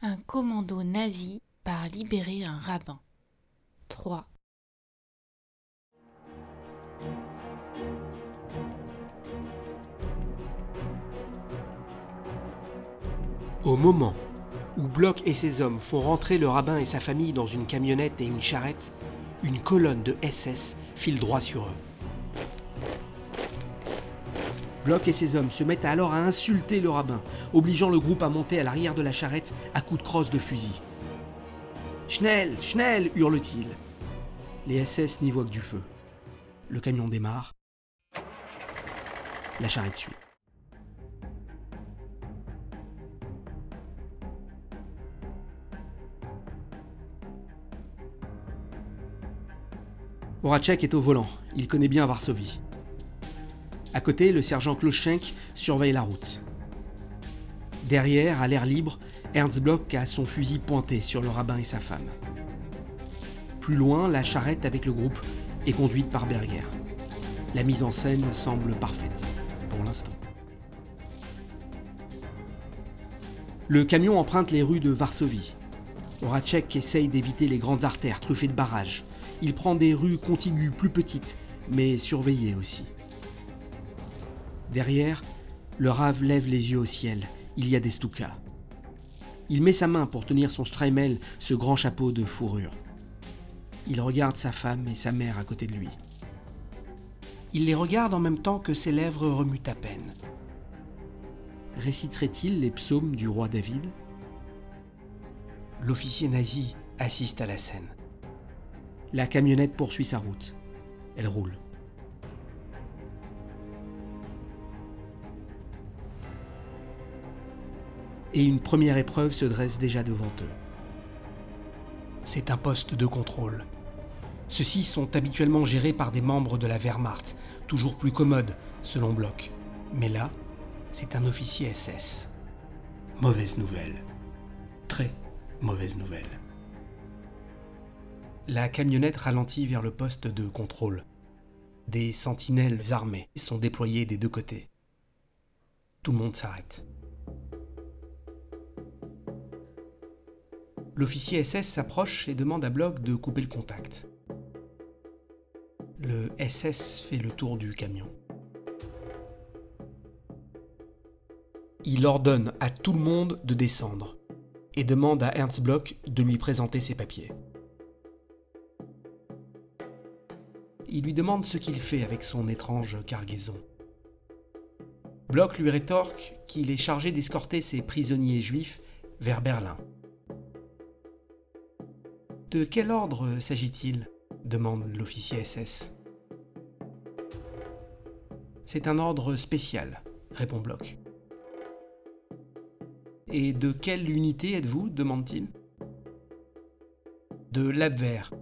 Un commando nazi part libérer un rabbin. 3. Au moment où Bloch et ses hommes font rentrer le rabbin et sa famille dans une camionnette et une charrette, une colonne de SS file droit sur eux. Bloch et ses hommes se mettent alors à insulter le rabbin, obligeant le groupe à monter à l'arrière de la charrette à coups de crosse de fusil. Schnell, Schnell hurle-t-il. Les SS n'y voient que du feu. Le camion démarre. La charrette suit. Horacek est au volant. Il connaît bien Varsovie. À côté, le sergent Kloschenk surveille la route. Derrière, à l'air libre, Ernst Bloch a son fusil pointé sur le rabbin et sa femme. Plus loin, la charrette avec le groupe est conduite par Berger. La mise en scène semble parfaite, pour l'instant. Le camion emprunte les rues de Varsovie. Horacek essaye d'éviter les grandes artères truffées de barrages. Il prend des rues contiguës plus petites, mais surveillées aussi. Derrière, le rave lève les yeux au ciel. Il y a des Stukas. Il met sa main pour tenir son Streimel, ce grand chapeau de fourrure. Il regarde sa femme et sa mère à côté de lui. Il les regarde en même temps que ses lèvres remuent à peine. Réciterait-il les psaumes du roi David? L'officier nazi assiste à la scène. La camionnette poursuit sa route. Elle roule. Et une première épreuve se dresse déjà devant eux. C'est un poste de contrôle. Ceux-ci sont habituellement gérés par des membres de la Wehrmacht, toujours plus commodes, selon Bloch. Mais là, c'est un officier SS. Mauvaise nouvelle. Très mauvaise nouvelle. La camionnette ralentit vers le poste de contrôle. Des sentinelles armées sont déployées des deux côtés. Tout le monde s'arrête. L'officier SS s'approche et demande à Bloch de couper le contact. Le SS fait le tour du camion. Il ordonne à tout le monde de descendre et demande à Ernst Bloch de lui présenter ses papiers. Il lui demande ce qu'il fait avec son étrange cargaison. Bloch lui rétorque qu'il est chargé d'escorter ses prisonniers juifs vers Berlin. De quel ordre s'agit-il? demande l'officier SS. C'est un ordre spécial, répond Bloch. Et de quelle unité êtes-vous? demande-t-il. De l'Abwehr,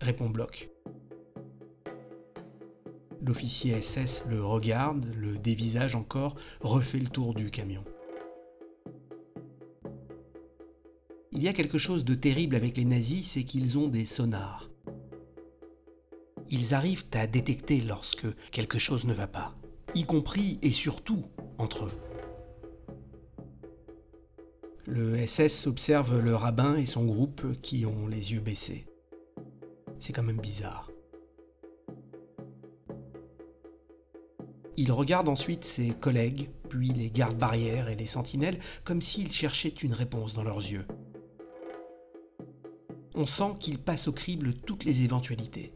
répond Bloch. L'officier SS le regarde, le dévisage encore, refait le tour du camion. Il y a quelque chose de terrible avec les nazis, c'est qu'ils ont des sonars. Ils arrivent à détecter lorsque quelque chose ne va pas, y compris et surtout entre eux. Le SS observe le rabbin et son groupe qui ont les yeux baissés. C'est quand même bizarre. Il regarde ensuite ses collègues, puis les gardes barrières et les sentinelles, comme s'ils cherchaient une réponse dans leurs yeux on sent qu'il passe au crible toutes les éventualités.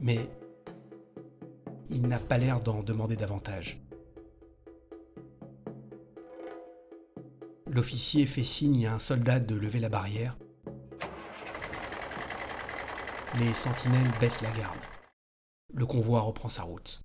Mais il n'a pas l'air d'en demander davantage. L'officier fait signe à un soldat de lever la barrière. Les sentinelles baissent la garde. Le convoi reprend sa route.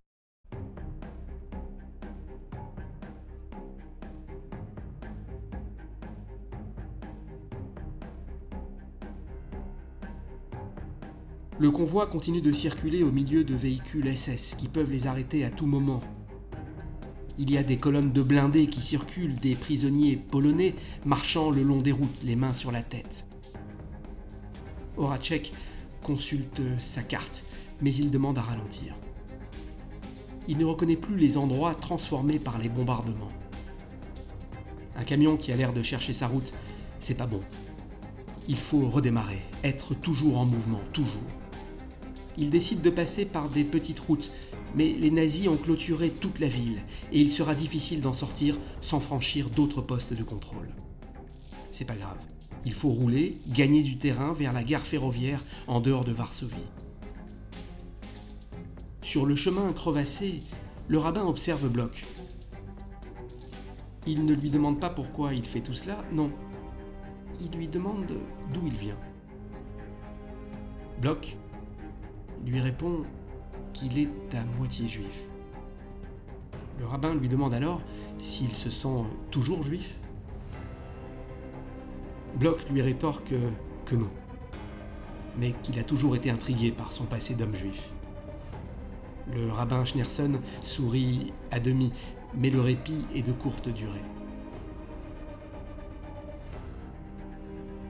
Le convoi continue de circuler au milieu de véhicules SS qui peuvent les arrêter à tout moment. Il y a des colonnes de blindés qui circulent, des prisonniers polonais marchant le long des routes, les mains sur la tête. Horacek consulte sa carte, mais il demande à ralentir. il ne reconnaît plus les endroits transformés par les bombardements. Un camion qui a l'air de chercher sa route, c'est pas bon. Il faut redémarrer, être toujours en mouvement, toujours. Il décide de passer par des petites routes, mais les nazis ont clôturé toute la ville et il sera difficile d'en sortir sans franchir d'autres postes de contrôle. C'est pas grave. Il faut rouler, gagner du terrain vers la gare ferroviaire en dehors de Varsovie. Sur le chemin crevassé, le rabbin observe Bloch. Il ne lui demande pas pourquoi il fait tout cela, non. Il lui demande d'où il vient. Bloch lui répond qu'il est à moitié juif. Le rabbin lui demande alors s'il se sent toujours juif. Bloch lui rétorque que non, mais qu'il a toujours été intrigué par son passé d'homme juif. Le rabbin Schneerson sourit à demi, mais le répit est de courte durée.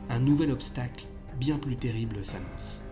Un nouvel obstacle, bien plus terrible, s'annonce.